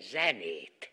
zenét.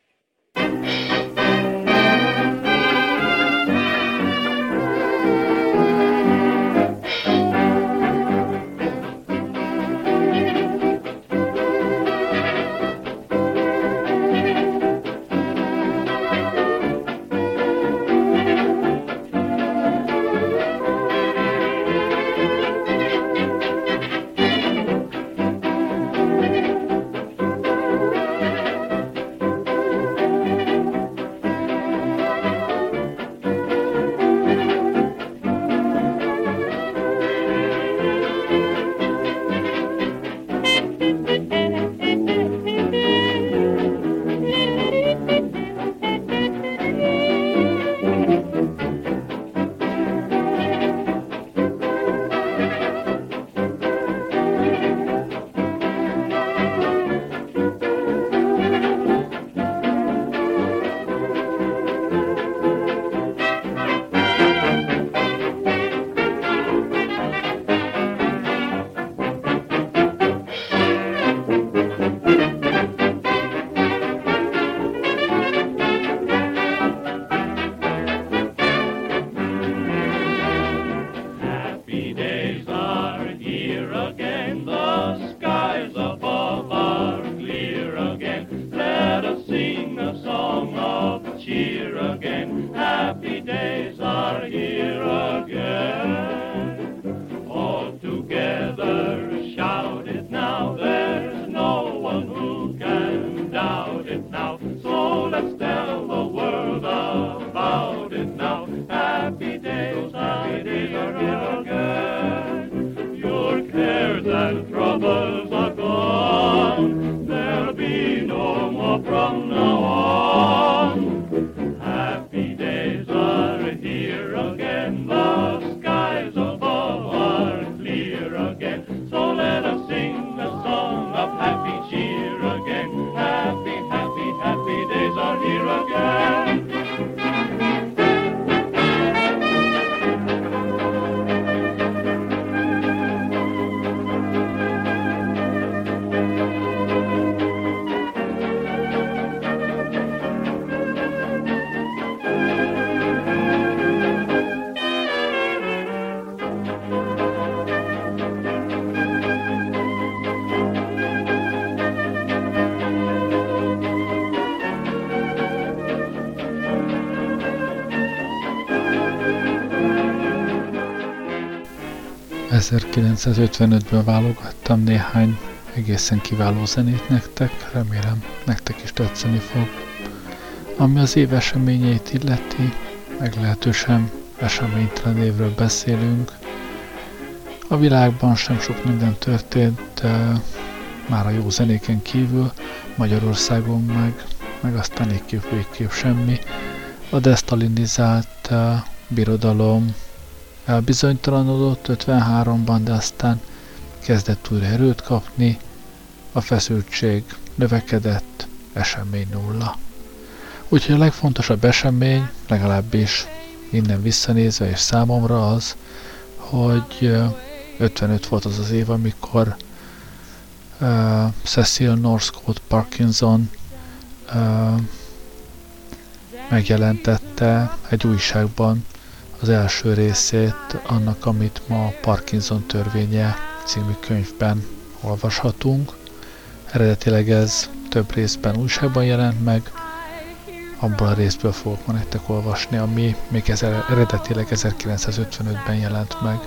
...1955-ből válogattam néhány egészen kiváló zenét nektek, remélem nektek is tetszeni fog. Ami az év eseményeit illeti, meglehetősen eseménytelen évről beszélünk. A világban sem sok minden történt, de már a jó zenéken kívül, Magyarországon meg, meg aztán végképp, végképp semmi. A desztalinizált uh, birodalom elbizonytalanodott 53-ban, de aztán kezdett újra erőt kapni, a feszültség növekedett, esemény nulla. Úgyhogy a legfontosabb esemény, legalábbis innen visszanézve és számomra az, hogy 55 volt az az év, amikor uh, Cecil Northcote Parkinson uh, megjelentette egy újságban az első részét annak, amit ma Parkinson törvénye című könyvben olvashatunk. Eredetileg ez több részben újságban jelent meg, abból a részből fogok ma nektek olvasni, ami még ezer, eredetileg 1955-ben jelent meg.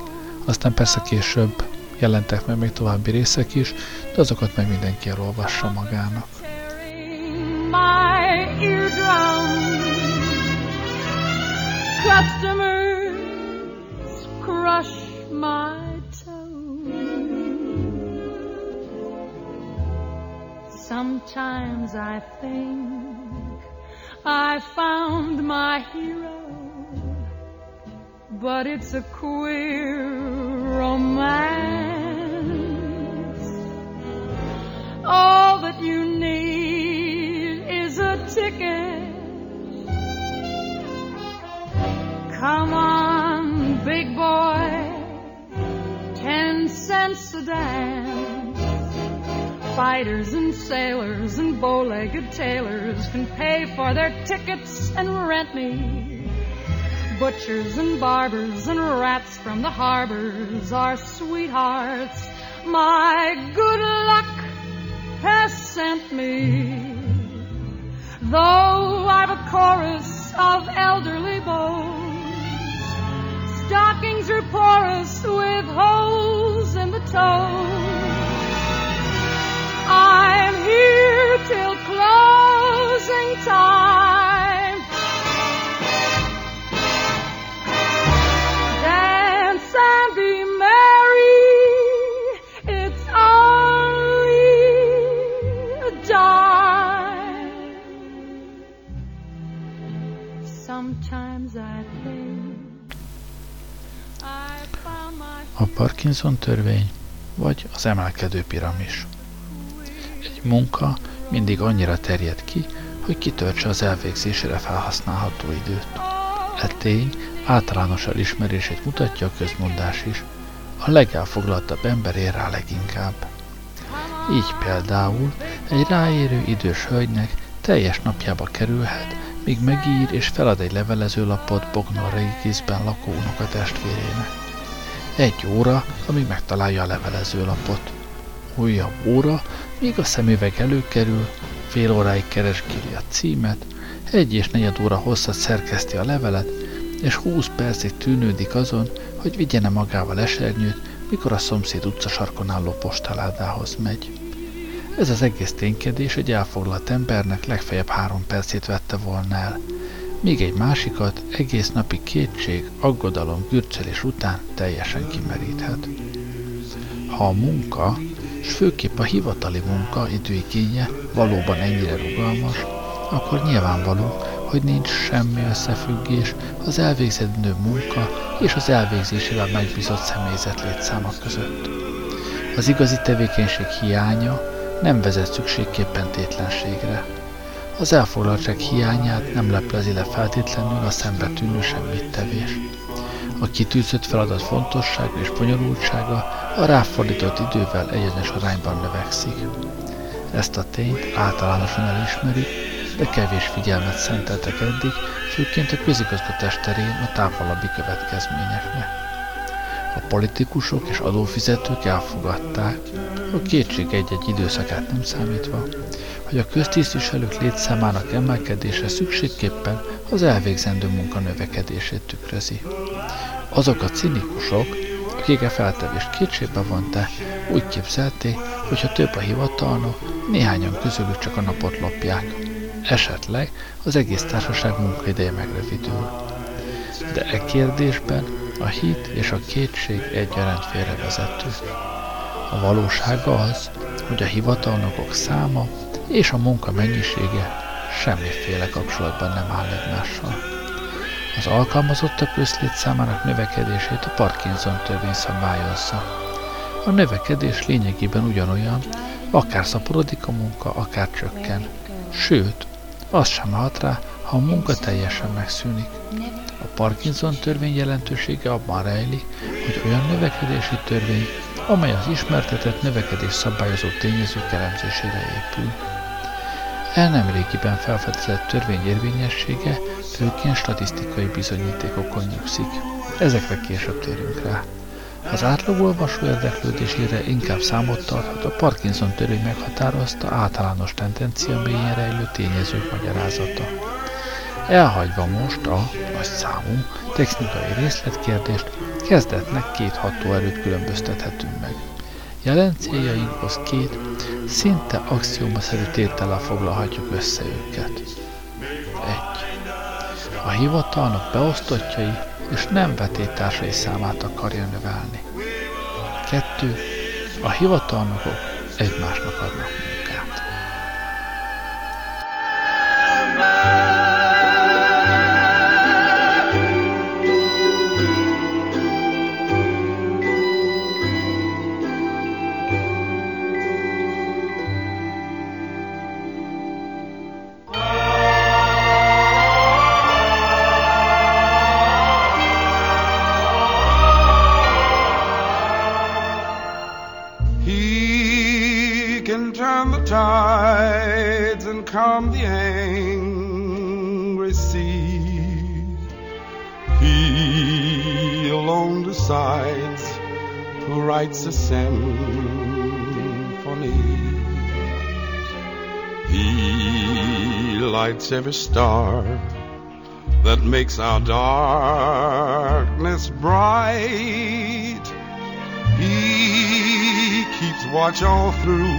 Aztán persze később jelentek meg még további részek is, de azokat meg mindenki elolvassa magának. Customers crush my Sometimes I think I found my hero, but it's a queer romance. All that you need is a ticket. Come on, big boy, ten cents a dance fighters and sailors and bow-legged tailors can pay for their tickets and rent me. Butchers and barbers and rats from the harbors are sweethearts. My good luck has sent me. Though I've a chorus of elderly beaux toes. I'm here till closing time. Dance and be merry. It's only a dime. Sometimes I think A Parkinson törvény, vagy az emelkedő piramis. Egy munka mindig annyira terjed ki, hogy kitöltse az elvégzésére felhasználható időt. E tény általános elismerését mutatja a közmondás is. A legelfoglaltabb ember ér rá leginkább. Így például egy ráérő idős hölgynek teljes napjába kerülhet, míg megír és felad egy levelezőlapot Bognor Régészben lakó unokatestvérének. Egy óra, amíg megtalálja a levelezőlapot. Újabb óra, míg a szemüveg előkerül, fél óráig keresgéli a címet, egy és negyed óra hosszat szerkeszti a levelet, és húsz percig tűnődik azon, hogy vigyene magával esernyőt, mikor a szomszéd utcasarkon álló postaládához megy. Ez az egész ténykedés egy elfoglalt embernek legfeljebb három percét vette volna el, míg egy másikat egész napi kétség, aggodalom, gürcelés után teljesen kimeríthet. Ha a munka, és főképp a hivatali munka időigénye valóban ennyire rugalmas, akkor nyilvánvaló, hogy nincs semmi összefüggés az elvégzendő munka és az elvégzésével megbízott személyzet létszáma között. Az igazi tevékenység hiánya nem vezet szükségképpen tétlenségre. Az elfoglaltság hiányát nem leplezi le feltétlenül a szembetűnő semmit tevés. A kitűzött feladat fontossága és bonyolultsága a ráfordított idővel egyenes arányban növekszik. Ezt a tényt általánosan elismerik, de kevés figyelmet szenteltek eddig, főként a közigazgatás terén a távolabbi következményeknek. A politikusok és adófizetők elfogadták, a kétség egy-egy időszakát nem számítva, hogy a köztisztviselők létszámának emelkedése szükségképpen az elvégzendő munka növekedését tükrözi. Azok a cinikusok, akik a feltevést kétségbe vonta, úgy képzelték, hogy ha több a hivatalnok, néhányan közülük csak a napot lopják. Esetleg az egész társaság munkaideje megrövidül. De e kérdésben a hit és a kétség egyaránt félrevezető. A valóság az, hogy a hivatalnokok száma és a munka mennyisége semmiféle kapcsolatban nem áll egymással. Az alkalmazottak összlét számának növekedését a Parkinson törvény szabályozza. A növekedés lényegében ugyanolyan, akár szaporodik a munka, akár csökken. Sőt, az sem hat rá, ha a munka teljesen megszűnik. A Parkinson törvény jelentősége abban rejlik, hogy olyan növekedési törvény, amely az ismertetett növekedés szabályozó tényezők elemzésére épül. El nem régiben felfedezett törvény érvényessége főként statisztikai bizonyítékokon nyugszik. Ezekre később térünk rá. Az átlag olvasó érdeklődésére inkább számot tarthat a Parkinson törvény meghatározta általános tendencia mélyen rejlő tényezők magyarázata. Elhagyva most a nagy számú technikai részletkérdést, kezdetnek két hatóerőt különböztethetünk meg. Jelen céljainkhoz két szinte axiomaszerű tétellel foglalhatjuk össze őket. 1. A hivatalnak beosztottjai és nem vetétársai számát akarja növelni. 2. A hivatalnokok egymásnak adnak lights every star that makes our darkness bright. He keeps watch all through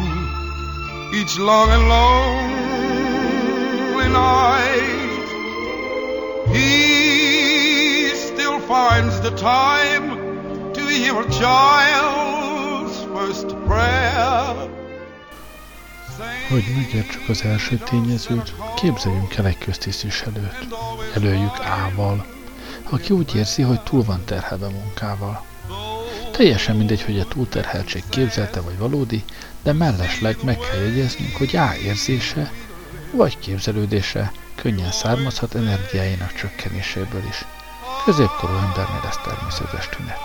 each long and lonely night. He still finds the time to hear a child's first prayer. Hogy megértsük az első tényezőt, képzeljünk el egy köztisztviselőt. Előjük ával, aki úgy érzi, hogy túl van terhelve munkával. Teljesen mindegy, hogy a túlterheltség képzelte vagy valódi, de mellesleg meg kell jegyeznünk, hogy A érzése vagy képzelődése könnyen származhat energiáinak csökkenéséből is. Középkorú embernél ez természetes tünet.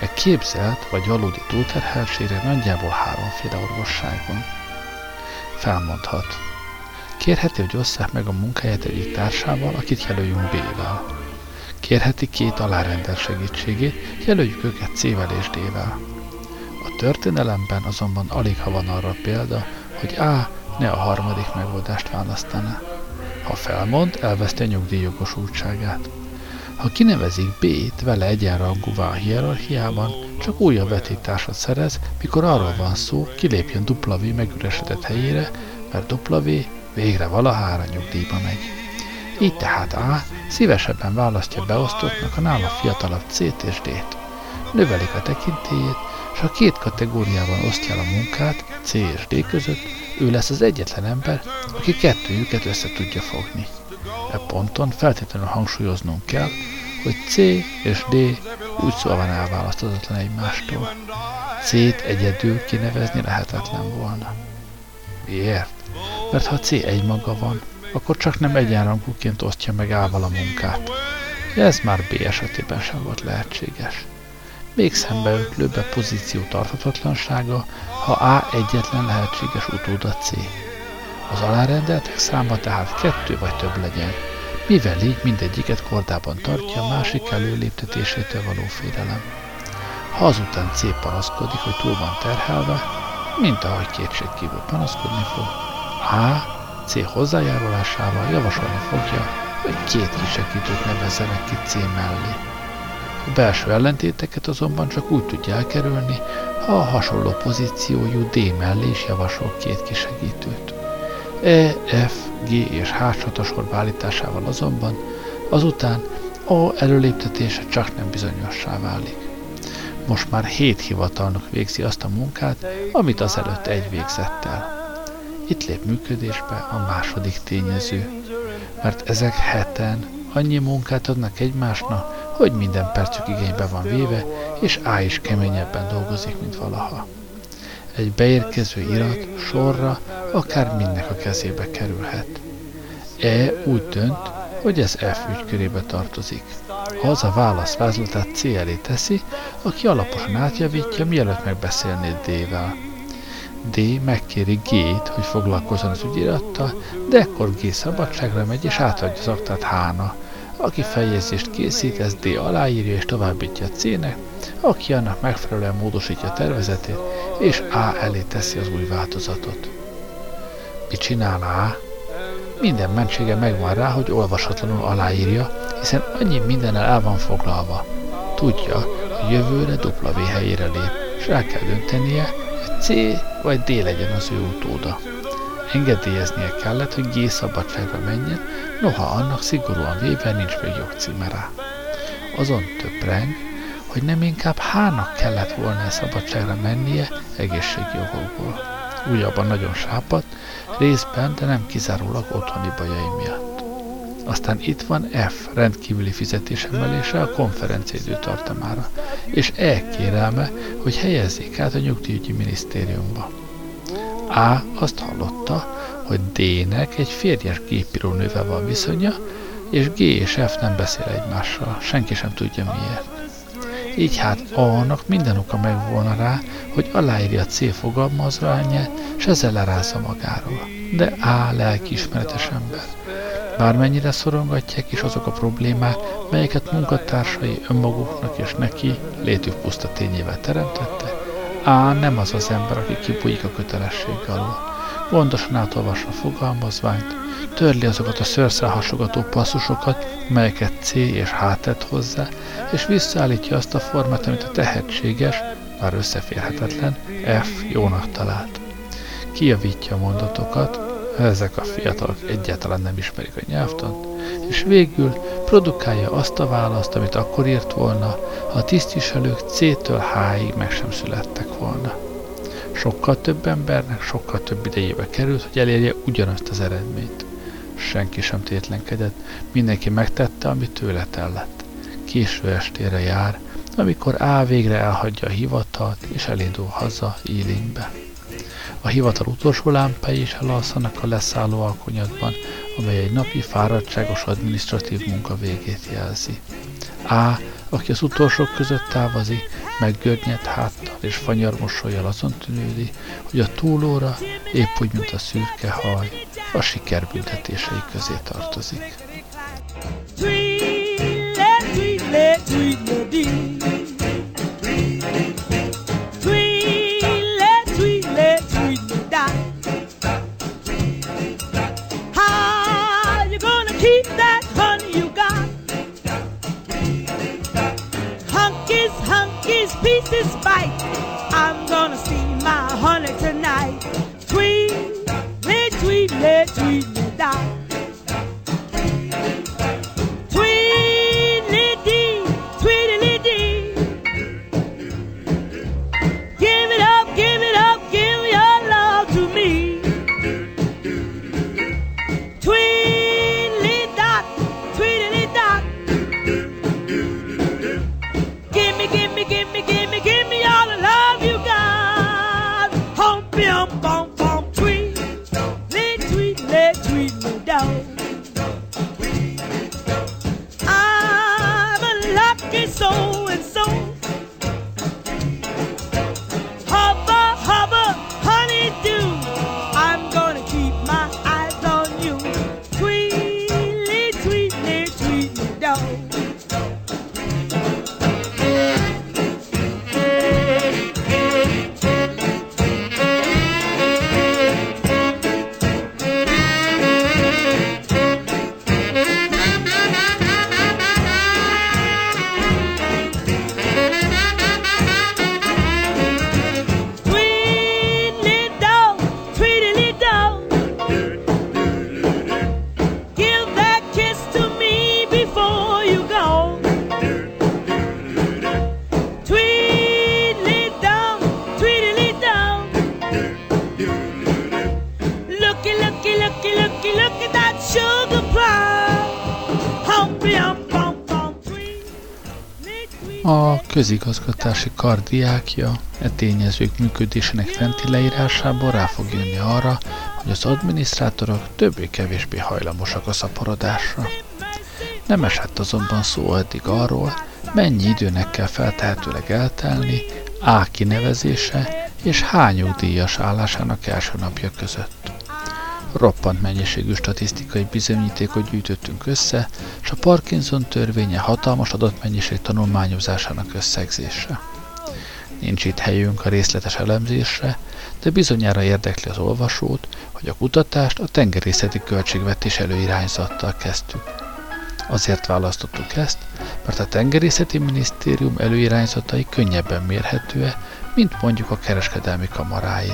E képzelt vagy valódi túlterheltségre nagyjából háromféle orvosság van. Felmondhat. Kérheti, hogy osszák meg a munkáját egyik társával, akit jelöljünk B-vel. Kérheti két alárendel segítségét, jelöljük őket C-vel és D-vel. A történelemben azonban alig ha van arra példa, hogy A ne a harmadik megoldást választaná. Ha felmond, elveszti a nyugdíjjogosultságát. Ha kinevezik B-t vele egyenrangúvá a hierarchiában, csak újabb vetítársat szerez, mikor arról van szó, kilépjen W megüresedett helyére, mert W végre valahára nyugdíjba megy. Így tehát A szívesebben választja beosztottnak a nála fiatalabb C-t és D-t. Növelik a tekintélyét, és ha két kategóriában osztja el a munkát, C és D között, ő lesz az egyetlen ember, aki kettőjüket össze tudja fogni. E ponton feltétlenül hangsúlyoznunk kell, hogy C és D úgy szóval elválaszthatatlan egymástól. C-t egyedül kinevezni lehetetlen volna. Miért? Mert ha C egymaga van, akkor csak nem egyenrangúként osztja meg ával a munkát. Ez már B esetében sem volt lehetséges. Még szembeötlőbb a pozíció tarthatatlansága, ha A egyetlen lehetséges utóda C. Az alárendeltek száma tehát kettő vagy több legyen, mivel így mindegyiket kordában tartja a másik előléptetésétől való félelem. Ha azután C panaszkodik, hogy túl van terhelve, mint ahogy kétségkívül panaszkodni fog, A C hozzájárulásával javasolni fogja, hogy két kisegítőt nevezzenek ki C mellé. A belső ellentéteket azonban csak úgy tudja elkerülni, ha a hasonló pozíciójú D mellé is javasol két kisegítőt. E, F, G és H csatasor beállításával azonban azután A előléptetése csak nem bizonyossá válik. Most már hét hivatalnok végzi azt a munkát, amit az előtt egy végzett el. Itt lép működésbe a második tényező, mert ezek heten annyi munkát adnak egymásnak, hogy minden percük igénybe van véve, és A is keményebben dolgozik, mint valaha. Egy beérkező irat sorra akár mindnek a kezébe kerülhet. E úgy dönt, hogy ez F ügykörébe tartozik. Az a válasz vázlatát C elé teszi, aki alaposan átjavítja, mielőtt megbeszélné D-vel. D megkéri G-t, hogy foglalkozzon az ügyirattal, de ekkor G szabadságra megy és átadja az aktát H-na. Aki feljegyzést készít, ez D aláírja és továbbítja C-nek, aki annak megfelelően módosítja a tervezetét, és A elé teszi az új változatot. Mit csinál A? Minden mentsége megvan rá, hogy olvasatlanul aláírja, hiszen annyi mindennel el van foglalva. Tudja, hogy jövőre W helyére lép, és el kell döntenie, hogy C vagy D legyen az ő utóda. Engedélyeznie kellett, hogy G szabadságra menjen, noha annak szigorúan véve nincs még jogcíme rá. Azon töpreng, hogy nem inkább H-nak kellett volna szabadságra mennie egészségjogokból. Újabban nagyon sápad, részben, de nem kizárólag otthoni bajai miatt. Aztán itt van F rendkívüli fizetésemelése a konferencia időtartamára, és E kérelme, hogy helyezzék át a nyugdíjügyi minisztériumba. A azt hallotta, hogy D-nek egy férjes gépírónővel van viszonya, és G és F nem beszél egymással, senki sem tudja miért. így hát A-nak minden oka megvolna rá, hogy aláírja a C fogalmazványát, és ezzel lerázza magáról. De A lelkiismeretes ember. Bármennyire szorongatják is azok a problémák, melyeket munkatársai önmaguknak és neki létük puszta tényével teremtette, Á, nem az az ember, aki kibújik a kötelesség alól. Gondosan átolvassa a fogalmazványt, törli azokat a szőrszál hasogató passzusokat, melyeket C és H tett hozzá, és visszaállítja azt a formát, amit a tehetséges, már összeférhetetlen F jónak talált. Kijavítja a mondatokat, ezek a fiatalok egyáltalán nem ismerik a nyelvtant, és végül produkálja azt a választ, amit akkor írt volna, ha a tisztviselők C-től H-ig meg sem születtek volna. Sokkal több embernek sokkal több idejébe került, hogy elérje ugyanazt az eredményt. Senki sem tétlenkedett, mindenki megtette, amit tőle tellett. Késő estére jár, amikor A végre elhagyja a hivatalt, és elindul haza Ealingbe. A hivatal utolsó lámpái is elalszanak a leszálló alkonyatban, amely egy napi fáradtságos adminisztratív munka végét jelzi. A, aki az utolsók között távozik, meggörnyedt háttal és fanyar mosolyjal azon tűnődi, hogy a túlóra, épp úgy, mint a szürke haj, a siker büntetései közé tartozik. Tweedle, tweedle, tweedle, közigazgatási kar diákja e tényezők működésének fenti leírásából rá fog jönni arra, hogy az adminisztrátorok többé-kevésbé hajlamosak a szaporodásra. Nem esett azonban szó eddig arról, mennyi időnek kell feltehetőleg eltelni A kinevezése és H nyugdíjas állásának első napja között. Roppant mennyiségű statisztikai bizonyítékot gyűjtöttünk össze, és a Parkinson törvénye hatalmas adatmennyiség tanulmányozásának összegzése. Nincs itt helyünk a részletes elemzésre, de bizonyára érdekli az olvasót, hogy a kutatást a tengerészeti költségvetés előirányzattal kezdtük. Azért választottuk ezt, mert a tengerészeti minisztérium előirányzatai könnyebben mérhetőek, mint mondjuk a kereskedelmi kamarái.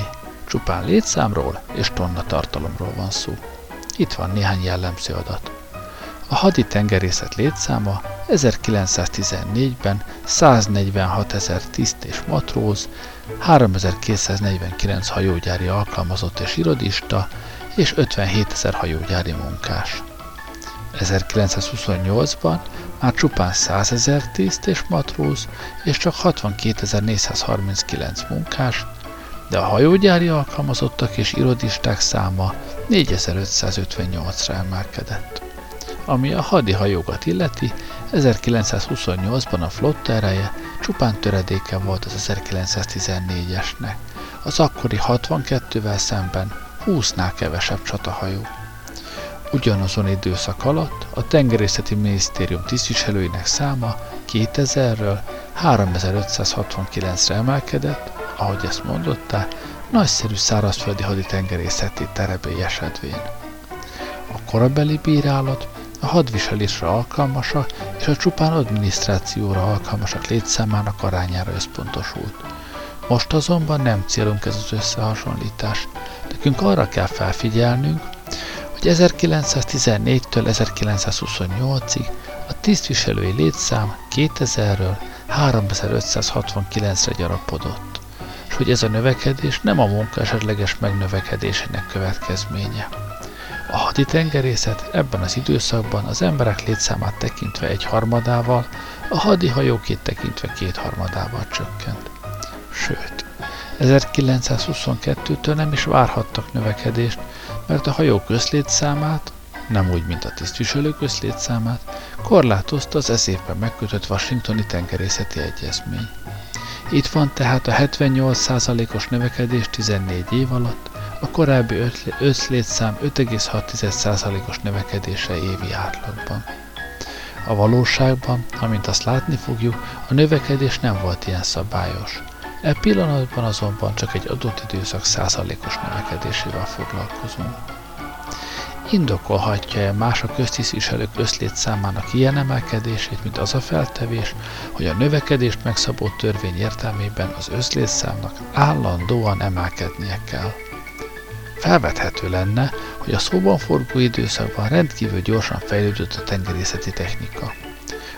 Csupán létszámról és tonna tartalomról van szó. Itt van néhány jellemző adat. A hadi tengerészet létszáma 1914-ben 146 ezer tiszt és matróz, 3249 hajógyári alkalmazott és irodista, és 57 ezer hajógyári munkás. 1928-ban már csupán 100 ezer tiszt és matróz, és csak 62.439 munkás, de a hajógyári alkalmazottak és irodisták száma 4558-ra emelkedett. Ami a hadihajókat illeti, 1928-ban a flotta ereje csupán töredéke volt az 1914-esnek, az akkori 62-vel szemben 20-nál kevesebb csatahajó. Ugyanazon időszak alatt a tengerészeti minisztérium tisztviselőinek száma 2000-ről 3569-re emelkedett, ahogy ezt mondotta, nagyszerű szárazföldi haditengerészeti terebély esedvén. A korabeli bírálat a hadviselésre alkalmasak és a csupán adminisztrációra alkalmasak létszámának arányára összpontosult. Most azonban nem célunk ez az összehasonlítás. Nekünk arra kell felfigyelnünk, hogy 1914-től 1928-ig a tisztviselői létszám 2000-ről 3569-re gyarapodott, hogy ez a növekedés nem a munka esetleges megnövekedésének következménye. A haditengerészet ebben az időszakban az emberek létszámát tekintve egy harmadával, a hadihajókét tekintve kétharmadával csökkent. Sőt, 1922-től nem is várhattak növekedést, mert a hajók összlétszámát, nem úgy, mint a tisztviselők összlétszámát, korlátozta az ez megkötött Washingtoni tengerészeti egyezmény. Itt van tehát a 78%-os növekedés 14 év alatt, a korábbi összlétszám 5,6%-os növekedése évi átlagban. A valóságban, amint azt látni fogjuk, a növekedés nem volt ilyen szabályos. E pillanatban azonban csak egy adott időszak százalékos növekedésével foglalkozunk. Indokolhatja-e más a köztisztviselők összlétszámának ilyen emelkedését, mint az a feltevés, hogy a növekedést megszabó törvény értelmében az összlétszámnak állandóan emelkednie kell? Felvethető lenne, hogy a szóban forgó időszakban rendkívül gyorsan fejlődött a tengerészeti technika.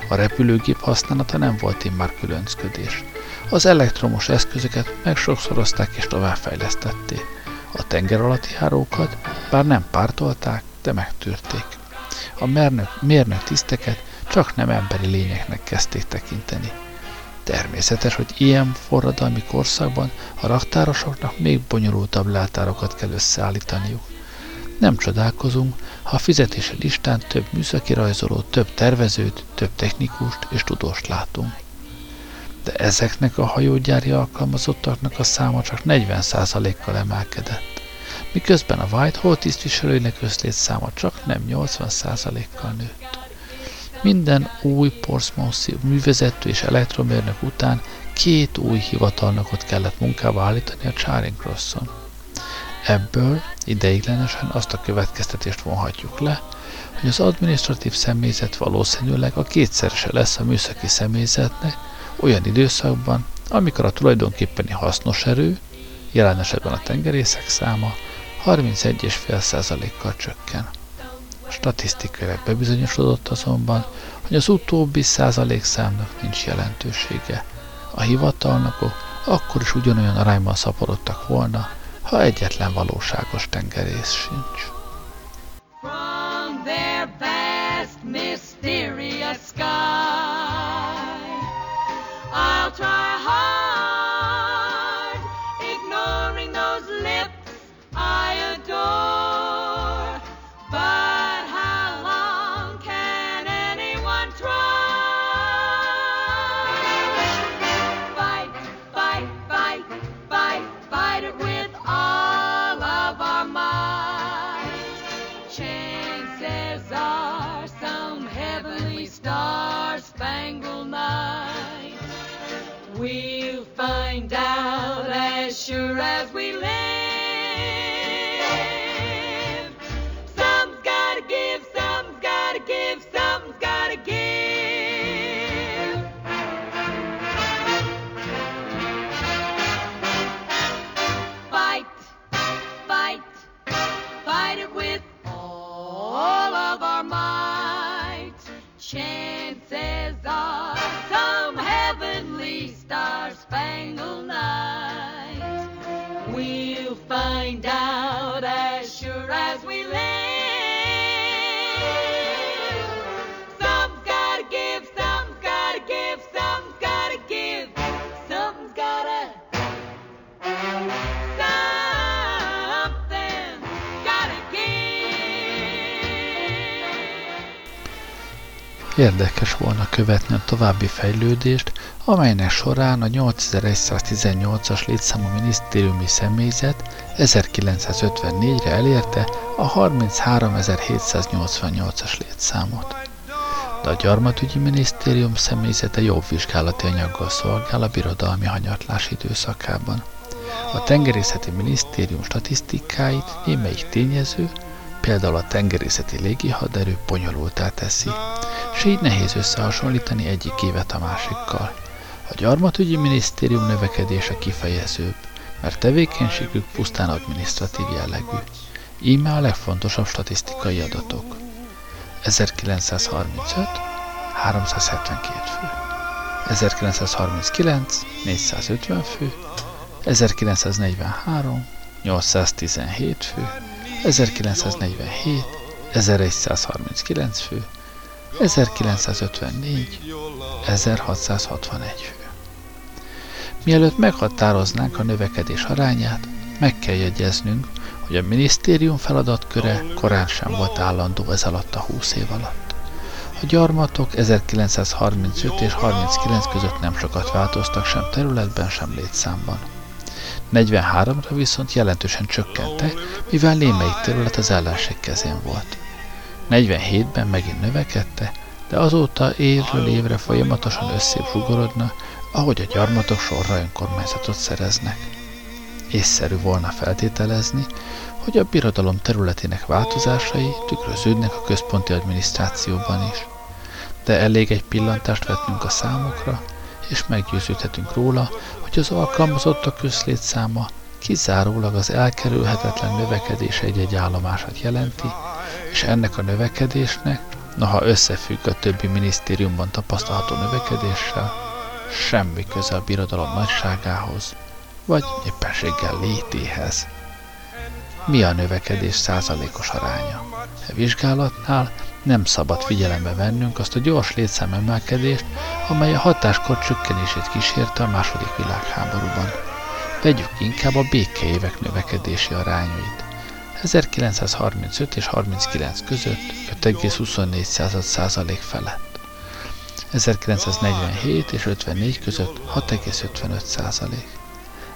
A repülőgép használata nem volt immár különcködés. Az elektromos eszközöket megsokszorozták és továbbfejlesztették. A tenger alatti járókat bár nem pártolták, de megtűrték. A mérnök, mérnök tiszteket csak nem emberi lényeknek kezdték tekinteni. Természetes, hogy ilyen forradalmi korszakban a raktárosoknak még bonyolultabb leltárokat kell összeállítaniuk. Nem csodálkozunk, ha a fizetési listán több műszaki rajzolót, több tervezőt, több technikust és tudóst látunk. De ezeknek a hajógyári alkalmazottaknak a száma csak 40%-kal emelkedett, miközben a Whitehall tisztviselőinek száma csak nem 80%-kal nőtt. Minden új Portsmouth művezető és elektromérnök után két új hivatalnokot kellett munkába állítani a Charing Crosson. Ebből ideiglenesen azt a következtetést vonhatjuk le, hogy az administratív személyzet valószínűleg a kétszerese lesz a műszaki személyzetnek olyan időszakban, amikor a tulajdonképpeni hasznos erő, jelen esetben a tengerészek száma 31,5%-kal csökken. Statisztikailag bebizonyosodott azonban, hogy az utóbbi százalékszámnak nincs jelentősége. A hivatalnokok akkor is ugyanolyan arányban szaporodtak volna, ha egyetlen valóságos tengerész sincs. change. Érdekes volna követni a további fejlődést, amelynek során a 8118-as létszámú minisztériumi személyzet 1954-re elérte a 33788-as létszámot. De a gyarmatügyi minisztérium személyzete jobb vizsgálati anyaggal szolgál a birodalmi hanyatlás időszakában. A tengerészeti minisztérium statisztikáit némelyik tényező, például a tengerészeti légihaderő bonyolultá teszi, és így nehéz összehasonlítani egyik évet a másikkal. A gyarmatügyi minisztérium növekedése kifejezőbb, mert tevékenységük pusztán adminisztratív jellegű. Íme a legfontosabb statisztikai adatok. 1935 372 fő, 1939 450 fő, 1943 817 fő, 1947 1139 fő, 1954 1661 fő. Mielőtt meghatároznánk a növekedés arányát, meg kell jegyeznünk, hogy a minisztérium feladatköre korán sem volt állandó ez alatt a 20 év alatt. A gyarmatok 1935 és 39 között nem sokat változtak sem területben, sem létszámban. 43-ra viszont jelentősen csökkentek, mivel némelyik terület az ellenség kezén volt. 47-ben megint növekedte, de azóta évről évre folyamatosan összébb ahogy a gyarmatok sorra önkormányzatot szereznek. Észszerű volna feltételezni, hogy a birodalom területének változásai tükröződnek a központi adminisztrációban is. De elég egy pillantást vetnünk a számokra, és meggyőződhetünk róla, hogy az alkalmazottak közlétszáma kizárólag az elkerülhetetlen növekedés egy-egy állomását jelenti, és ennek a növekedésnek, noha összefügg a többi minisztériumban tapasztalható növekedéssel, semmi köze a birodalom nagyságához, vagy éppenséggel létéhez. Mi a növekedés százalékos aránya? A vizsgálatnál nem szabad figyelembe vennünk azt a gyors létszám emelkedést, amely a hatáskor csökkenését kísérte a második világháborúban. Vegyük inkább a békeévek növekedési arányait. 1935 és 39 között 5,24 százalék felett. 1947 és 54 között 6,55 százalék.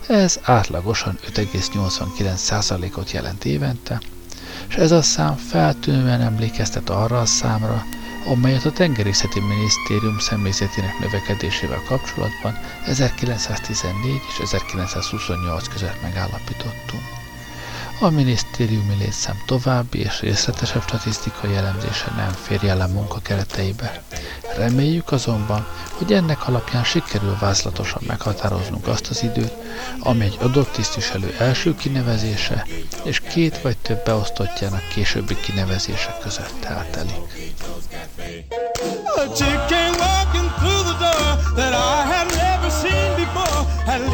Ez átlagosan 5,89 százalékot jelent évente, és ez a szám feltűnően emlékeztet arra a számra, amelyet a tengerészeti minisztérium személyzetének növekedésével kapcsolatban 1914 és 1928 között megállapítottunk. A minisztériumi létszám további és részletesebb statisztikai elemzése nem fér jelen munka kereteibe. Reméljük azonban, hogy ennek alapján sikerül vázlatosan meghatároznunk azt az időt, ami egy adott tisztviselő első kinevezése és két vagy több beosztottjának későbbi kinevezése között eltelik.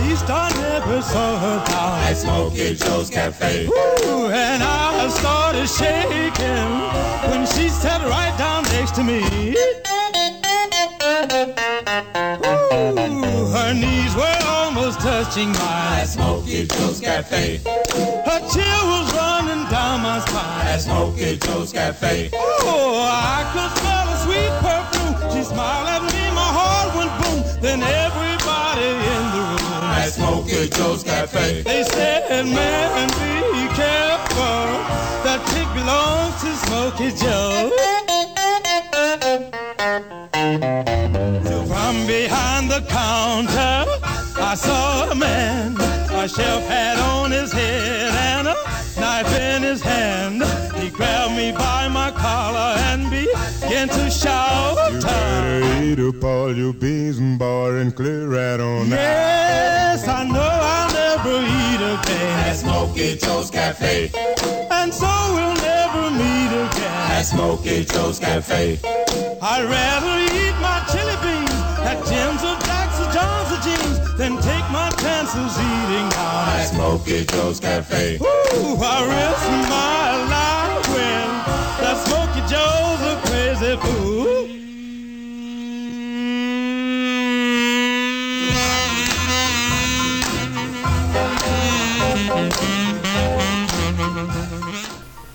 I never saw her down at Smokey Joe's Cafe. Ooh, and I started shaking when she sat right down next to me. Ooh, her knees were almost touching mine at Smokey Joe's Cafe. Her chill was running down my spine at Smokey Joe's Cafe. Oh, I could smell a sweet perfume. She smiled at me, my heart went boom. Then everybody in the room at Smokey Joe's Cafe. They said, man, be careful. That chick belongs to Smokey Joe. From behind the counter, I saw a man. A chef hat on his head and a knife in his hand. He grabbed me by my collar and began to shout. You better eat up all your beans and bar and clear right on out. Yes, I know I'll never eat again at Smokey Joe's Cafe. And so we'll never meet again at Smokey Joe's Cafe. I'd rather eat my chili beans at Jim's or Jack's or John's or Jeans than take my chances eating down at Smokey Joe's Cafe. Ooh, I risk my life when that Smokey Joe's a crazy fool.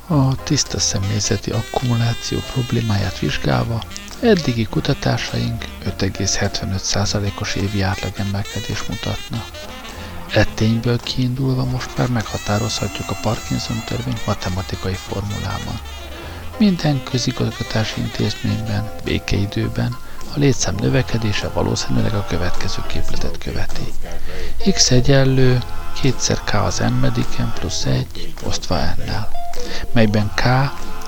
A tiszta személyzeti akkumuláció problémáját vizsgálva, eddigi kutatásaink 5,75%-os évi átlagemelkedés mutatna. E tényből kiindulva most már meghatározhatjuk a Parkinson törvény matematikai formulában. Minden közigazgatási intézményben, békeidőben a létszám növekedése valószínűleg a következő képletet követi. x egyenlő 2 k az n mediken plusz 1 osztva n-nel, melyben k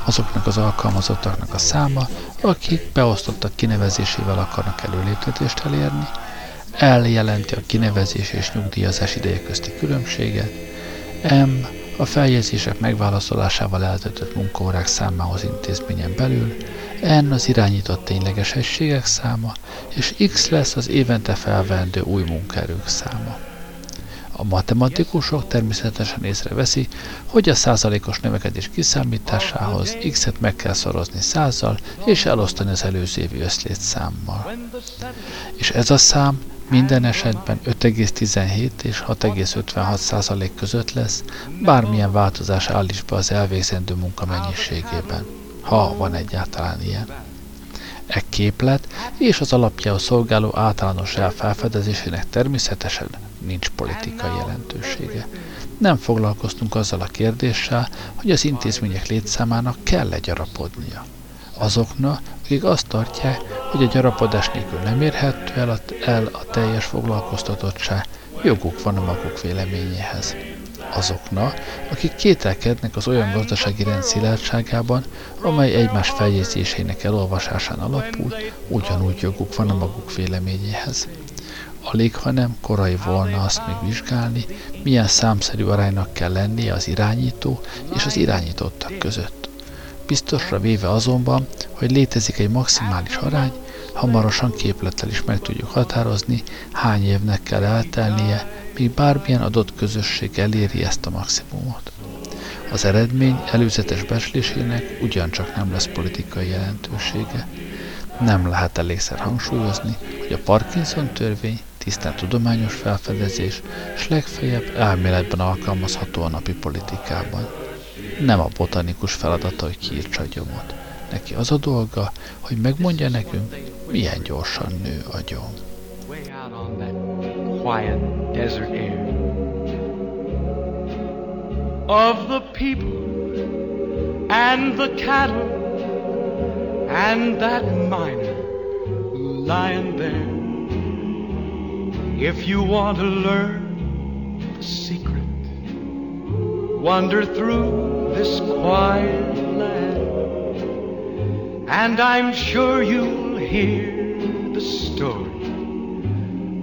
azoknak az alkalmazottaknak a száma, akik beosztottak kinevezésével akarnak előléptetést elérni, L jelenti a kinevezés és nyugdíjazás ideje közti különbséget, M a feljegyzések megválaszolásával eltöltött munkaórák számához intézményen belül, N az irányított tényleges egységek száma, és X lesz az évente felvendő új munkaerők száma. A matematikusok természetesen észreveszi, hogy a százalékos növekedés kiszámításához x-et meg kell szorozni százal, és elosztani az előző évi összlétszámmal. És ez a szám minden esetben 5,17 és 6,56 százalék között lesz, bármilyen változás állíts be az elvégzendő munka mennyiségében, ha van egyáltalán ilyen. E képlet és az alapjául szolgáló általános elfelfedezésének természetesen nincs politikai jelentősége. Nem foglalkoztunk azzal a kérdéssel, hogy az intézmények létszámának kell-e gyarapodnia. Azoknak, akik azt tartják, hogy a gyarapodás nélkül nem érhető el a, el a teljes foglalkoztatottság, joguk van a maguk véleményéhez. Azoknak, akik kételkednek az olyan gazdasági rend szilárdságában, amely egymás feljegyzésének elolvasásán alapul, ugyanúgy joguk van a maguk véleményéhez. Alig, ha nem korai volna azt még vizsgálni, milyen számszerű aránynak kell lennie az irányító és az irányítottak között. Biztosra véve azonban, hogy létezik egy maximális arány, hamarosan képlettel is meg tudjuk határozni, hány évnek kell eltelnie, míg bármilyen adott közösség eléri ezt a maximumot. Az eredmény előzetes becslésének ugyancsak nem lesz politikai jelentősége. Nem lehet elégszer hangsúlyozni, hogy a Parkinson törvény tisztán tudományos felfedezés, és legfeljebb elméletben alkalmazható a napi politikában. Nem a botanikus feladata, hogy kiírtsa a gyomot. Neki az a dolga, hogy megmondja nekünk, milyen gyorsan nő a gyom. Of the people and the cattle and that miner lying there If you want to learn the secret, wander through this quiet land, and I'm sure you'll hear the story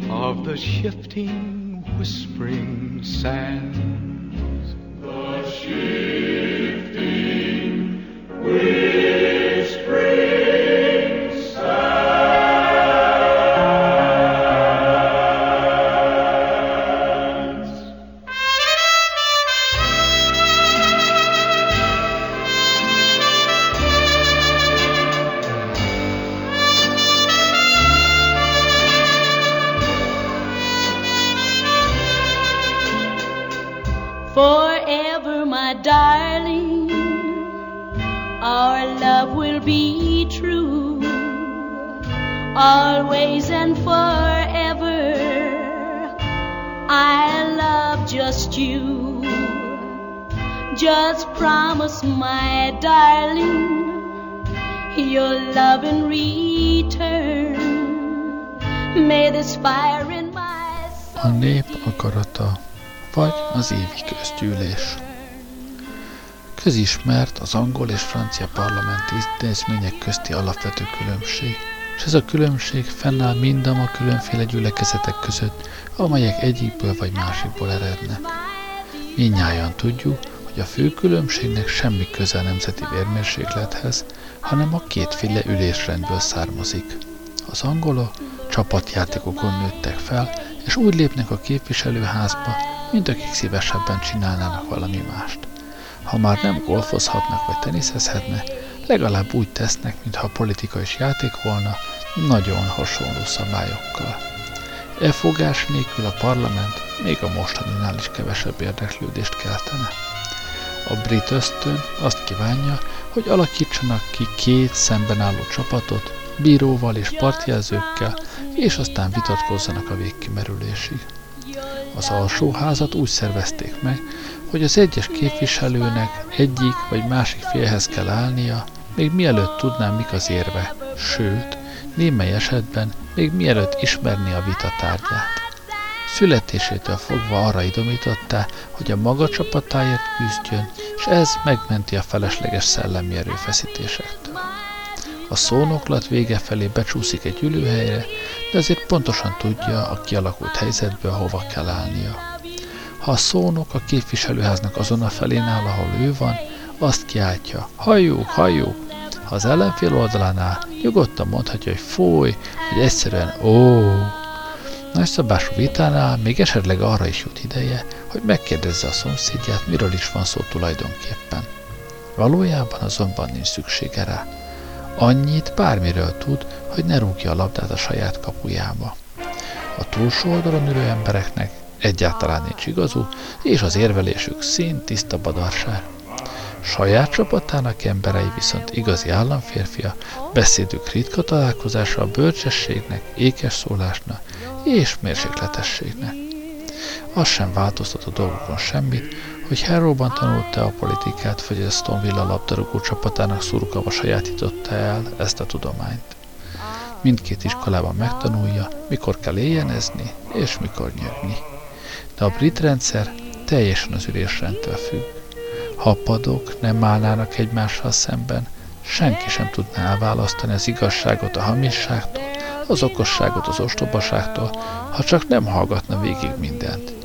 of the shifting, whispering sands. The promise, my darling, your love in return. May this fire in my soul. A nép akarata, vagy az évi közgyűlés. Közismert az angol és francia parlamenti intézmények közti alapvető különbség és ez a különbség fennáll mindam a különféle gyülekezetek között, amelyek egyikből vagy másikból erednek. Mindnyájan tudjuk, hogy a fő különbségnek semmi köze a nemzeti vérmérséklethez, hanem a kétféle ülésrendből származik. Az angolok csapatjátékokon nőttek fel, és úgy lépnek a képviselőházba, mint akik szívesebben csinálnának valami mást. Ha már nem golfozhatnak vagy teniszezhetnek, legalább úgy tesznek, mintha a politika is játék volna, nagyon hasonló szabályokkal. E fogás nélkül a parlament még a mostaninál is kevesebb érdeklődést keltene. A brit ösztön azt kívánja, hogy alakítsanak ki két szemben álló csapatot, bíróval és partjelzőkkel, és aztán vitatkozzanak a végkimerülésig. Az alsóházat úgy szervezték meg, hogy az egyes képviselőnek egyik vagy másik félhez kell állnia, még mielőtt tudná, mik az érve, sőt, némely esetben még mielőtt ismerni a vita tárgyát. Születésétől fogva arra idomította, hogy a maga csapatáért küzdjön, és ez megmenti a felesleges szellemi erőfeszítésektől. A szónoklat vége felé becsúszik egy ülőhelyre, de azért pontosan tudja a kialakult helyzetből, hova kell állnia. Ha a szónok a képviselőháznak azon a felén áll, ahol ő van, azt kiáltja, halljuk, halljuk. Ha az ellenfél oldalánál nyugodtan mondhatja, hogy fúj, vagy egyszerűen ó. Nagyszabású vitánál még esetleg arra is jut ideje, hogy megkérdezze a szomszédját, miről is van szó tulajdonképpen. Valójában azonban nincs szüksége rá. Annyit bármiről tud, hogy ne rúgja a labdát a saját kapujába. A túlsó oldalon ülő embereknek egyáltalán nincs igazú, és az érvelésük szín tiszta badarság. Saját csapatának emberei viszont igazi államférfia, beszédük ritka találkozása a bölcsességnek, ékes szólásnak és mérsékletességnek. Az sem változtat a dolgokon semmit, hogy Harrowban tanulta a politikát, vagy a Stoneville labdarúgó csapatának szurkava sajátította el ezt a tudományt. Mindkét iskolában megtanulja, mikor kell éjjenezni, és mikor nyögni. De a brit rendszer teljesen az ülésrendtől függ. Ha a padok nem állnának egymással szemben, senki sem tudná elválasztani az igazságot a hamisságtól, az okosságot az ostobaságtól, ha csak nem hallgatna végig mindent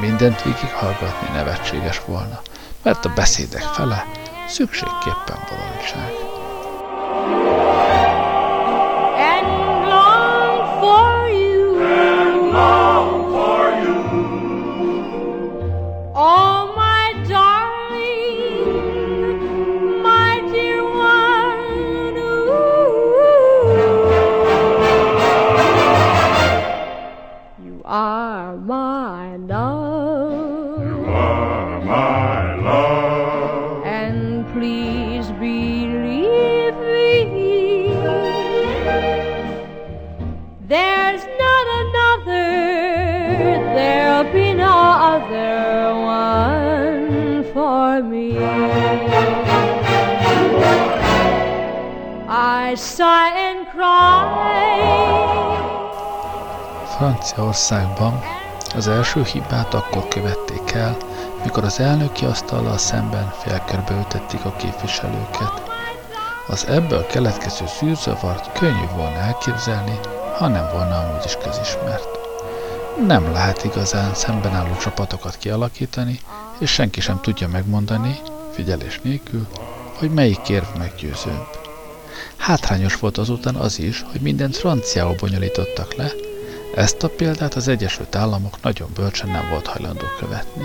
mindent végighallgatni nevetséges volna, mert a beszédek fele szükségképpen bolondság. Franciaországban az első hibát akkor követték el, mikor az elnöki asztallal szemben félkörbe ütették a képviselőket. Az ebből keletkező szűrzavart könnyű volna elképzelni, ha nem volna amúgy is közismert. Nem lehet igazán szemben álló csapatokat kialakítani, és senki sem tudja megmondani, figyelés nélkül, hogy melyik érv meggyőzőbb. Hátrányos volt azután az is, hogy mindent franciául bonyolítottak le, ezt a példát az Egyesült Államok nagyon bölcsen nem volt hajlandó követni.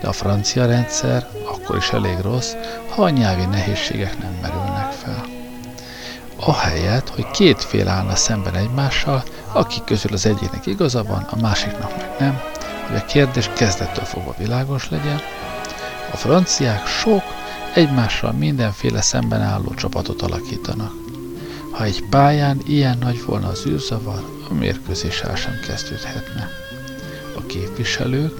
De a francia rendszer akkor is elég rossz, ha a nyelvi nehézségek nem merülnek fel. Ahelyett, hogy két fél állna szemben egymással, akik közül az egyiknek igaza van, a másiknak meg nem, hogy a kérdés kezdettől fogva világos legyen, a franciák sok, egymással mindenféle szemben álló csapatot alakítanak. Ha egy pályán ilyen nagy volna az űrzavar, a mérkőzés el sem kezdődhetne. A képviselők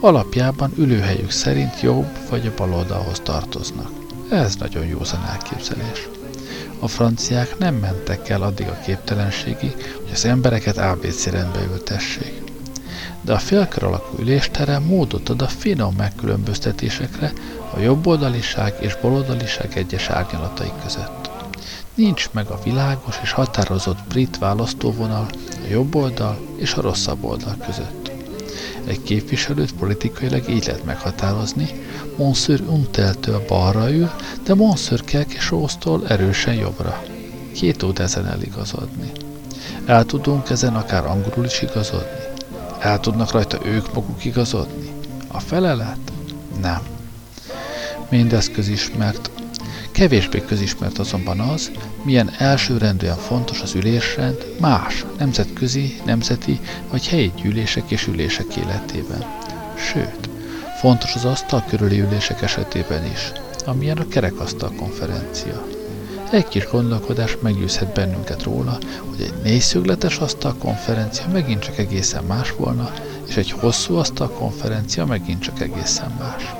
alapjában ülőhelyük szerint jobb vagy a bal oldalhoz tartoznak. Ez nagyon józan elképzelés. A franciák nem mentek el addig a képtelenségig, hogy az embereket ABC rendbe ültessék. De a félkör alakú üléstere módot ad a finom megkülönböztetésekre a jobboldaliság és baloldaliság egyes árnyalatai között. Nincs meg a világos és határozott brit választóvonal a jobb oldal és a rosszabb oldal között. Egy képviselőt politikailag így lehet meghatározni, Monsieur Unteltől balra ül, de Monsieur Kelkesóztól erősen jobbra. Két út ezen eligazodni. El tudunk ezen akár angolul is igazodni? El tudnak rajta ők maguk igazodni? A felelet? Nem. Mindez közismert, Kevésbé közismert azonban az, milyen elsőrendűen fontos az ülésrend más nemzetközi, nemzeti vagy helyi gyűlések és ülések életében. Sőt, Fontos az asztal körüli ülések esetében is, amilyen a kerekasztal konferencia. Egy kis gondolkodás meggyőzhet bennünket róla, hogy egy négyszögletes asztalkonferencia megint csak egészen más volna, és egy hosszú asztalkonferencia megint csak egészen más.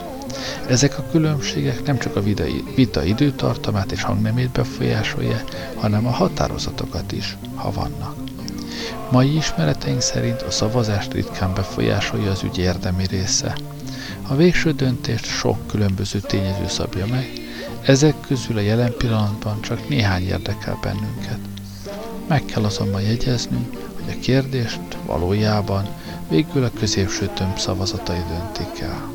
Ezek a különbségek nem csak a vita időtartamát és hangnemét befolyásolja, hanem a határozatokat is, ha vannak. Mai ismereteink szerint a szavazást ritkán befolyásolja az ügy érdemi része. A végső döntést sok különböző tényező szabja meg, ezek közül a jelen pillanatban csak néhány érdekel bennünket. Meg kell azonban jegyeznünk, hogy a kérdést valójában végül a középső tömb szavazatai döntik el.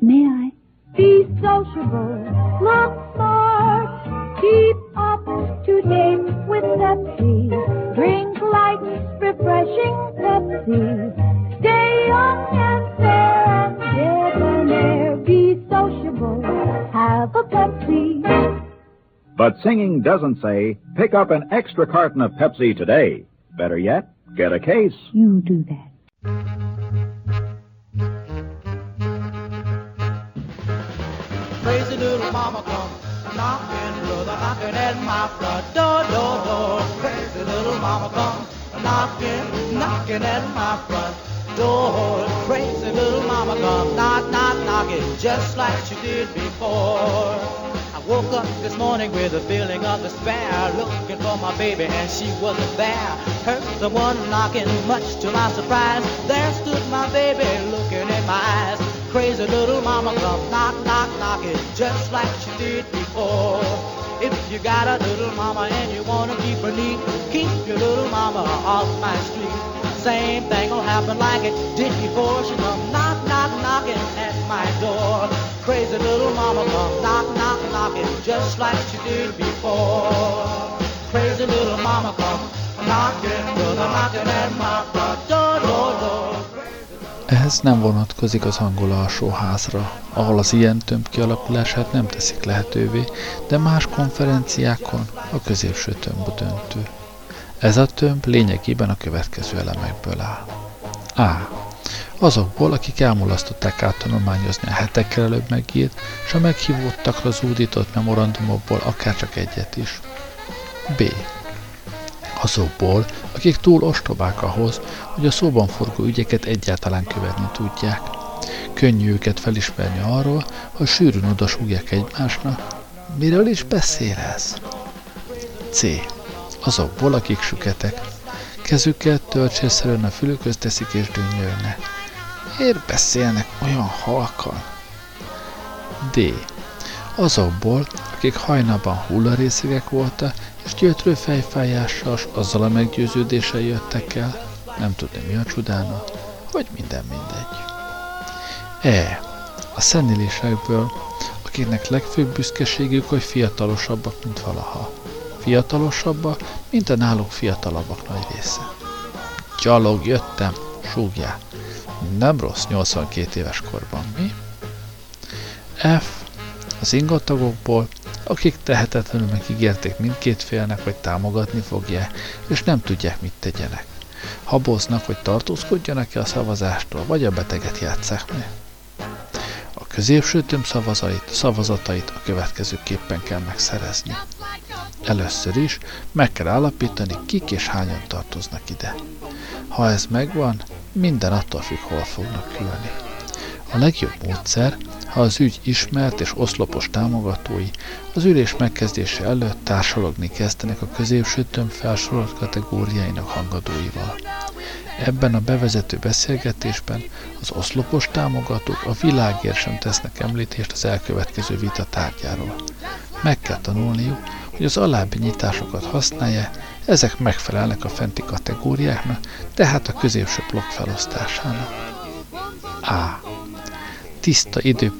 May I? Be sociable, look smart, keep up to date with Pepsi. Drink light, refreshing Pepsi. Stay young and fair and debonair. Be sociable, have a Pepsi. But singing doesn't say, pick up an extra carton of Pepsi today. Better yet, get a case. You do that. Little mama come knocking, brother, knocking at my front door, door, door. Crazy little mama come knocking, knocking at my front door. Crazy little mama come knock, knock, knocking, just like she did before. I woke up this morning with a feeling of despair, looking for my baby and she wasn't there. Heard someone knocking, much to my surprise. There stood my baby looking in my eyes. Crazy little mama come knock, knock, knocking just like she did before. If you got a little mama and you wanna keep her neat, keep your little mama off my street. Same thing'll happen like it did before. She come knock, knock, knocking at my door. Crazy little mama come knock, knock, knocking just like she did before. Crazy little mama come knocking, knocking at my front door. Ehhez nem vonatkozik az angol alsóházra, ahol az ilyen tömb kialakulását nem teszik lehetővé, de más konferenciákon a középső tömb a döntő. Ez a tömb lényegében a következő elemekből áll. A. Azokból, akik elmulasztották áttanulmányozni a hetekkel előbb megírt, és a meghívottakra zúdított memorandumokból akár csak egyet is. B azokból, akik túl ostobák ahhoz, hogy a szóban forgó ügyeket egyáltalán követni tudják. Könnyű őket felismerni arról, hogy sűrűn odasúgják egymásnak, miről is beszél ez? C. Azokból, akik süketek. Kezüket töltsérszerűen a fülükhöz teszik és dönnyölnek. Miért beszélnek olyan halkan? D. Azokból, akik hajnalban hullarészegek voltak, és gyötrő fejfájással, azzal a meggyőződéssel jöttek el, nem tudni mi a csodána, hogy minden mindegy. E. A szenilésekből, akiknek legfőbb büszkeségük, hogy fiatalosabbak, mint valaha. Fiatalosabbak, mint a náluk fiatalabbak nagy része. Gyalog jöttem, súgják. Nem rossz 82 éves korban, mi? F. Az ingatagokból, akik tehetetlenül megígérték mindkét félnek, hogy támogatni fogják, és nem tudják, mit tegyenek. Haboznak, hogy tartózkodjanak-e a szavazástól, vagy a beteget játsszák meg. A középső tömb szavazatait, szavazatait a következőképpen kell megszerezni. Először is meg kell állapítani, kik és hányan tartoznak ide. Ha ez megvan, minden attól függ, hol fognak ülni. A legjobb módszer, ha az ügy ismert és oszlopos támogatói az ülés megkezdése előtt társalogni kezdenek a középső tömb felsorolt kategóriáinak hangadóival. Ebben a bevezető beszélgetésben az oszlopos támogatók a világért sem tesznek említést az elkövetkező vita tárgyáról. Meg kell tanulniuk, hogy az alábbi nyitásokat használja, ezek megfelelnek a fenti kategóriáknak, tehát a középső blokk felosztásának. A. Tiszta idő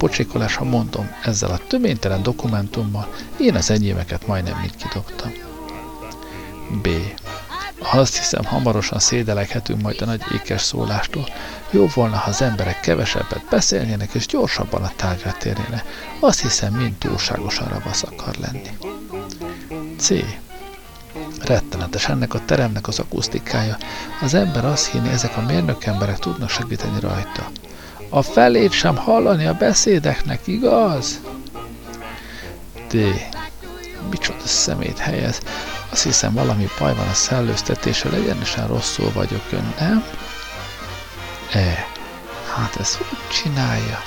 ha mondom, ezzel a töménytelen dokumentummal én az enyémeket majdnem mind kidobtam. B. Azt hiszem, hamarosan szédelekhetünk majd a nagy ékes szólástól. Jó volna, ha az emberek kevesebbet beszélnének, és gyorsabban a tárgyra térnének. Azt hiszem, mind túlságosan ravasz akar lenni. C. Rettenetes ennek a teremnek az akusztikája. Az ember azt hinni, ezek a mérnök emberek tudnak segíteni rajta. A felét sem hallani a beszédeknek, igaz? D. Micsoda szemét helyez. Azt hiszem, valami baj van a szellőztetéssel, egyenesen rosszul vagyok ön, nem? E. Hát ez hogy csinálja?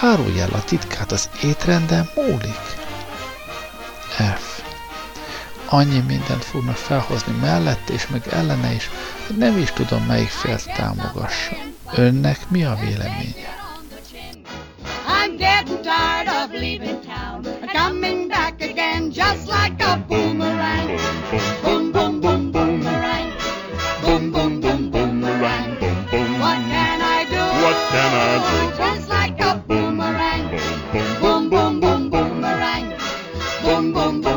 Árulj el a titkát, az étrenden múlik. F. Annyi mindent fognak felhozni mellette és meg ellene is, hogy nem is tudom, melyik félt támogassa. Önnek mi a véleménye? I'm getting tired of leaving town, coming back again just like a boomerang. Boom, boom, boom, boom boomerang. Boom, boom, boom, boomerang. Boom, boom. What can I do? What can I do? Just like a boomerang. Boom boom, boom, boom, boomerang. Boom, boom, boom,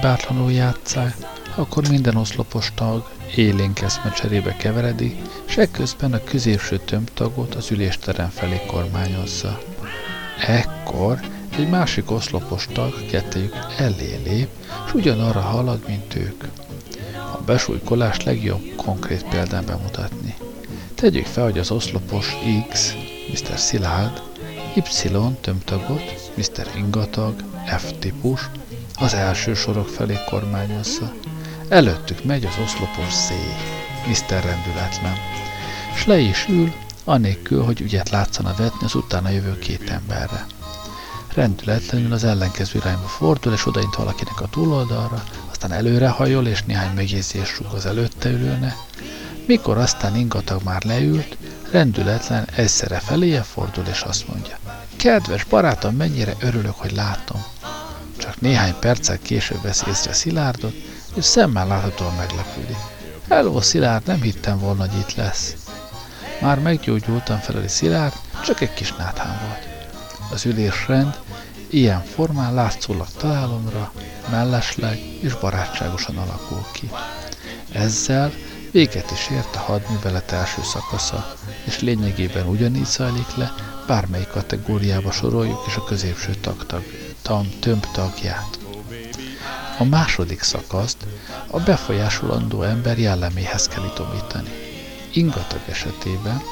hibátlanul játszák, akkor minden oszlopos tag élénk eszmecserébe keveredik, és ekközben a középső tömbtagot az ülésterem felé kormányozza. Ekkor egy másik oszlopos tag kettejük elé lép, és ugyanarra halad, mint ők. A besúlykolás legjobb konkrét példán bemutatni. Tegyük fel, hogy az oszlopos X, Mr. Szilárd, Y tömtagot, Mr. Ingatag, F-típus, az első sorok felé kormányozza. Előttük megy az oszlopos Z, Mr. Rendületlen, s le is ül, anélkül, hogy ügyet látszana vetni az utána jövő két emberre. Rendületlenül az ellenkező irányba fordul, és odaint valakinek a túloldalra, aztán előre hajol, és néhány megjegyzés rúg az előtte ülőne. Mikor aztán ingatag már leült, rendületlen egyszerre feléje fordul, és azt mondja. Kedves barátom, mennyire örülök, hogy látom. Csak néhány perccel később vesz észre Szilárdot, és szemmel láthatóan meglepődik. Hello, Szilárd, nem hittem volna, hogy itt lesz. Már meggyógyultam feleli Szilárd, csak egy kis náthám volt. Az ülésrend ilyen formán látszólag találomra mellesleg és barátságosan alakul ki. Ezzel véget is ért a hadművelet első szakasza, és lényegében ugyanígy zajlik le, bármelyik kategóriába soroljuk is a középső tagtag, tam, tömb tagját. A második szakaszt a befolyásolandó ember jelleméhez kell itomítani. Ingatag esetében,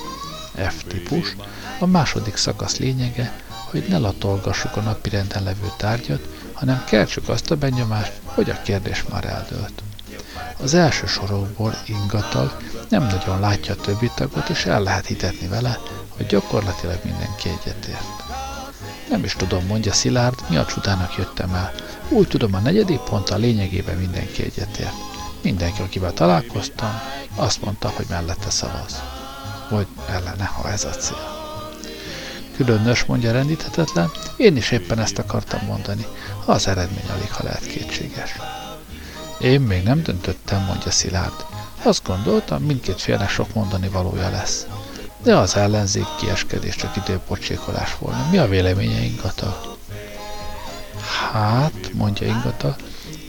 F-típus, a második szakasz lényege, hogy ne latolgassuk a napirenden levő tárgyat, hanem keltsük azt a benyomást, hogy a kérdés már eldőlt. Az első sorokból ingatag nem nagyon látja a többi tagot, és el lehet hitetni vele, hogy gyakorlatilag mindenki egyetért. Nem is tudom, mondja Szilárd, mi a csudának jöttem el. Úgy tudom, a negyedik pont a lényegében mindenki egyetért. Mindenki, akivel találkoztam, azt mondta, hogy mellette szavaz. Vagy ellene, ha ez a cél. Különös, mondja rendíthetetlen, én is éppen ezt akartam mondani, ha az eredmény alig, ha lehet kétséges. Én még nem döntöttem, mondja Szilárd. Azt gondoltam, mindkét félnek sok mondani valója lesz. De az ellenzék kieskedés csak időpocsékolás volna. Mi a véleménye Ingata? Hát, mondja Ingata,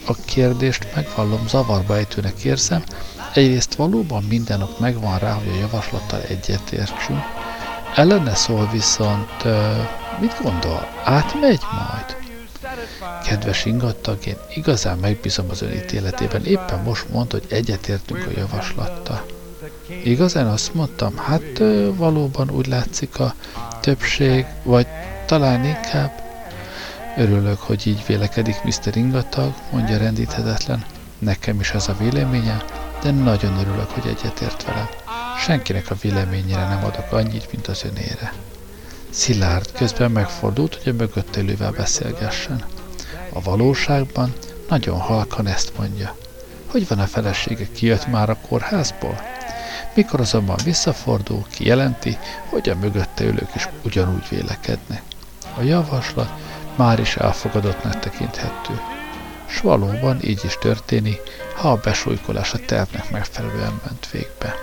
a kérdést megvallom zavarba ejtőnek érzem, egyrészt valóban minden ok megvan rá, hogy a javaslattal egyetértsünk, ellene szól viszont, mit gondol, átmegy majd? Kedves ingatag, én igazán megbízom az ön ítéletében. Éppen most mondta, hogy egyetértünk a javaslattal. Igazán azt mondtam, hát valóban úgy látszik a többség, vagy talán inkább Örülök, hogy így vélekedik Mr. Ingatag, mondja rendíthetetlen. Nekem is ez a véleménye, de nagyon örülök, hogy egyetért velem. Senkinek a véleményére nem adok annyit, mint az önére. Szilárd közben megfordult, hogy a mögött élővel beszélgessen. A valóságban nagyon halkan ezt mondja. Hogy van a felesége, kijött már a kórházból? Mikor azonban visszafordul, kijelenti, hogy a mögötte ülők is ugyanúgy vélekednek. A javaslat már is elfogadottnak tekinthető. S valóban így is történik, ha a besújkolás a tervnek megfelelően ment végbe.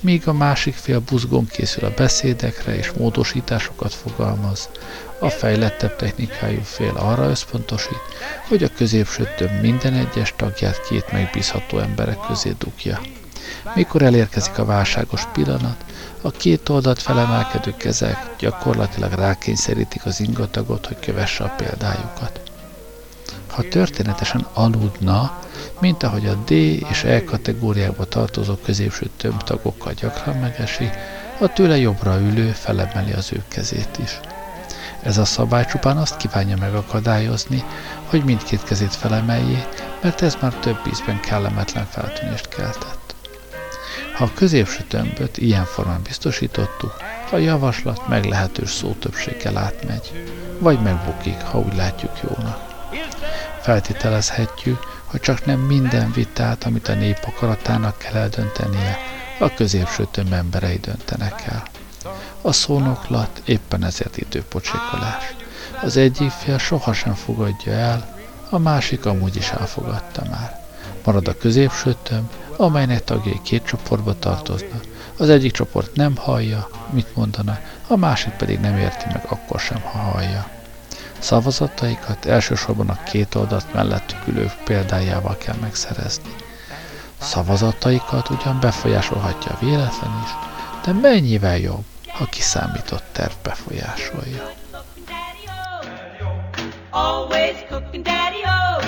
Míg a másik fél buzgón készül a beszédekre és módosításokat fogalmaz, a fejlettebb technikájú fél arra összpontosít, hogy a középső minden egyes tagját két megbízható emberek közé dugja. Mikor elérkezik a válságos pillanat, a két oldalt felemelkedő kezek gyakorlatilag rákényszerítik az ingatagot, hogy kövesse a példájukat. Ha történetesen aludna, mint ahogy a D és E kategóriába tartozó középső több tagokkal gyakran megesi, a tőle jobbra ülő felemeli az ő kezét is. Ez a szabály csupán azt kívánja megakadályozni, hogy mindkét kezét felemeljé, mert ez már több ízben kellemetlen feltűnést keltett. Ha a középső tömböt ilyen formán biztosítottuk, a javaslat meglehetős szótöbbséggel átmegy, vagy megbukik, ha úgy látjuk jónak. Feltételezhetjük, hogy csak nem minden vitát, amit a nép akaratának kell eldöntenie, a középső tömb emberei döntenek el. A szónoklat éppen ezért időpocsékolás. Az egyik fél sohasem fogadja el, a másik amúgy is elfogadta már. Marad a középső tömb, amelynek tagjai két csoportba tartoznak. Az egyik csoport nem hallja, mit mondana, a másik pedig nem érti meg akkor sem, ha hallja. Szavazataikat elsősorban a két oldalt mellettük ülő példájával kell megszerezni. Szavazataikat ugyan befolyásolhatja a véletlen is, de mennyivel jobb, ha kiszámított terv befolyásolja. Always cooking daddy-o,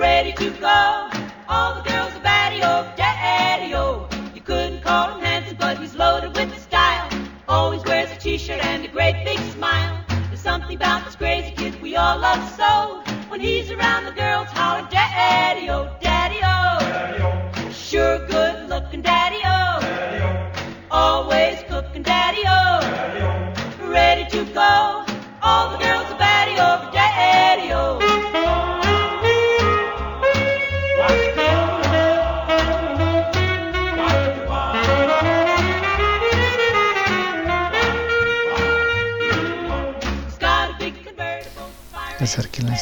ready to go. All the girls are batty-o, oh, daddy-o. Oh. You couldn't call him handsome, but he's loaded with the style. Always wears a t-shirt and a great big smile. There's something about this crazy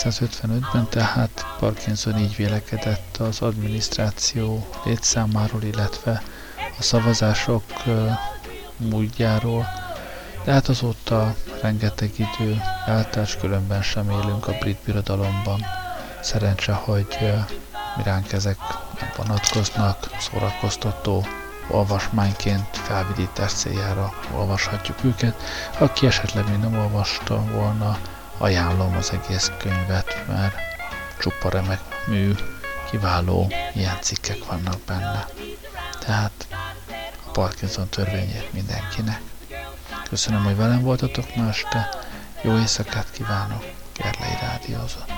...1955-ben tehát Parkinson így vélekedett az adminisztráció létszámáról, illetve a szavazások múltjáról, de hát azóta rengeteg idő eltelt, különben sem élünk a brit birodalomban. Szerencse, hogy miránk ezek vonatkoznak, szórakoztató olvasmányként felvidítás céljára olvashatjuk őket. Aki esetleg még nem olvasta volna, ajánlom az egész könyvet, mert csupa remek mű, kiváló ilyen cikkek vannak benne. Tehát a Parkinson törvényét mindenkinek. Köszönöm, hogy velem voltatok ma este. Jó éjszakát kívánok. Gerlei Rádiózott.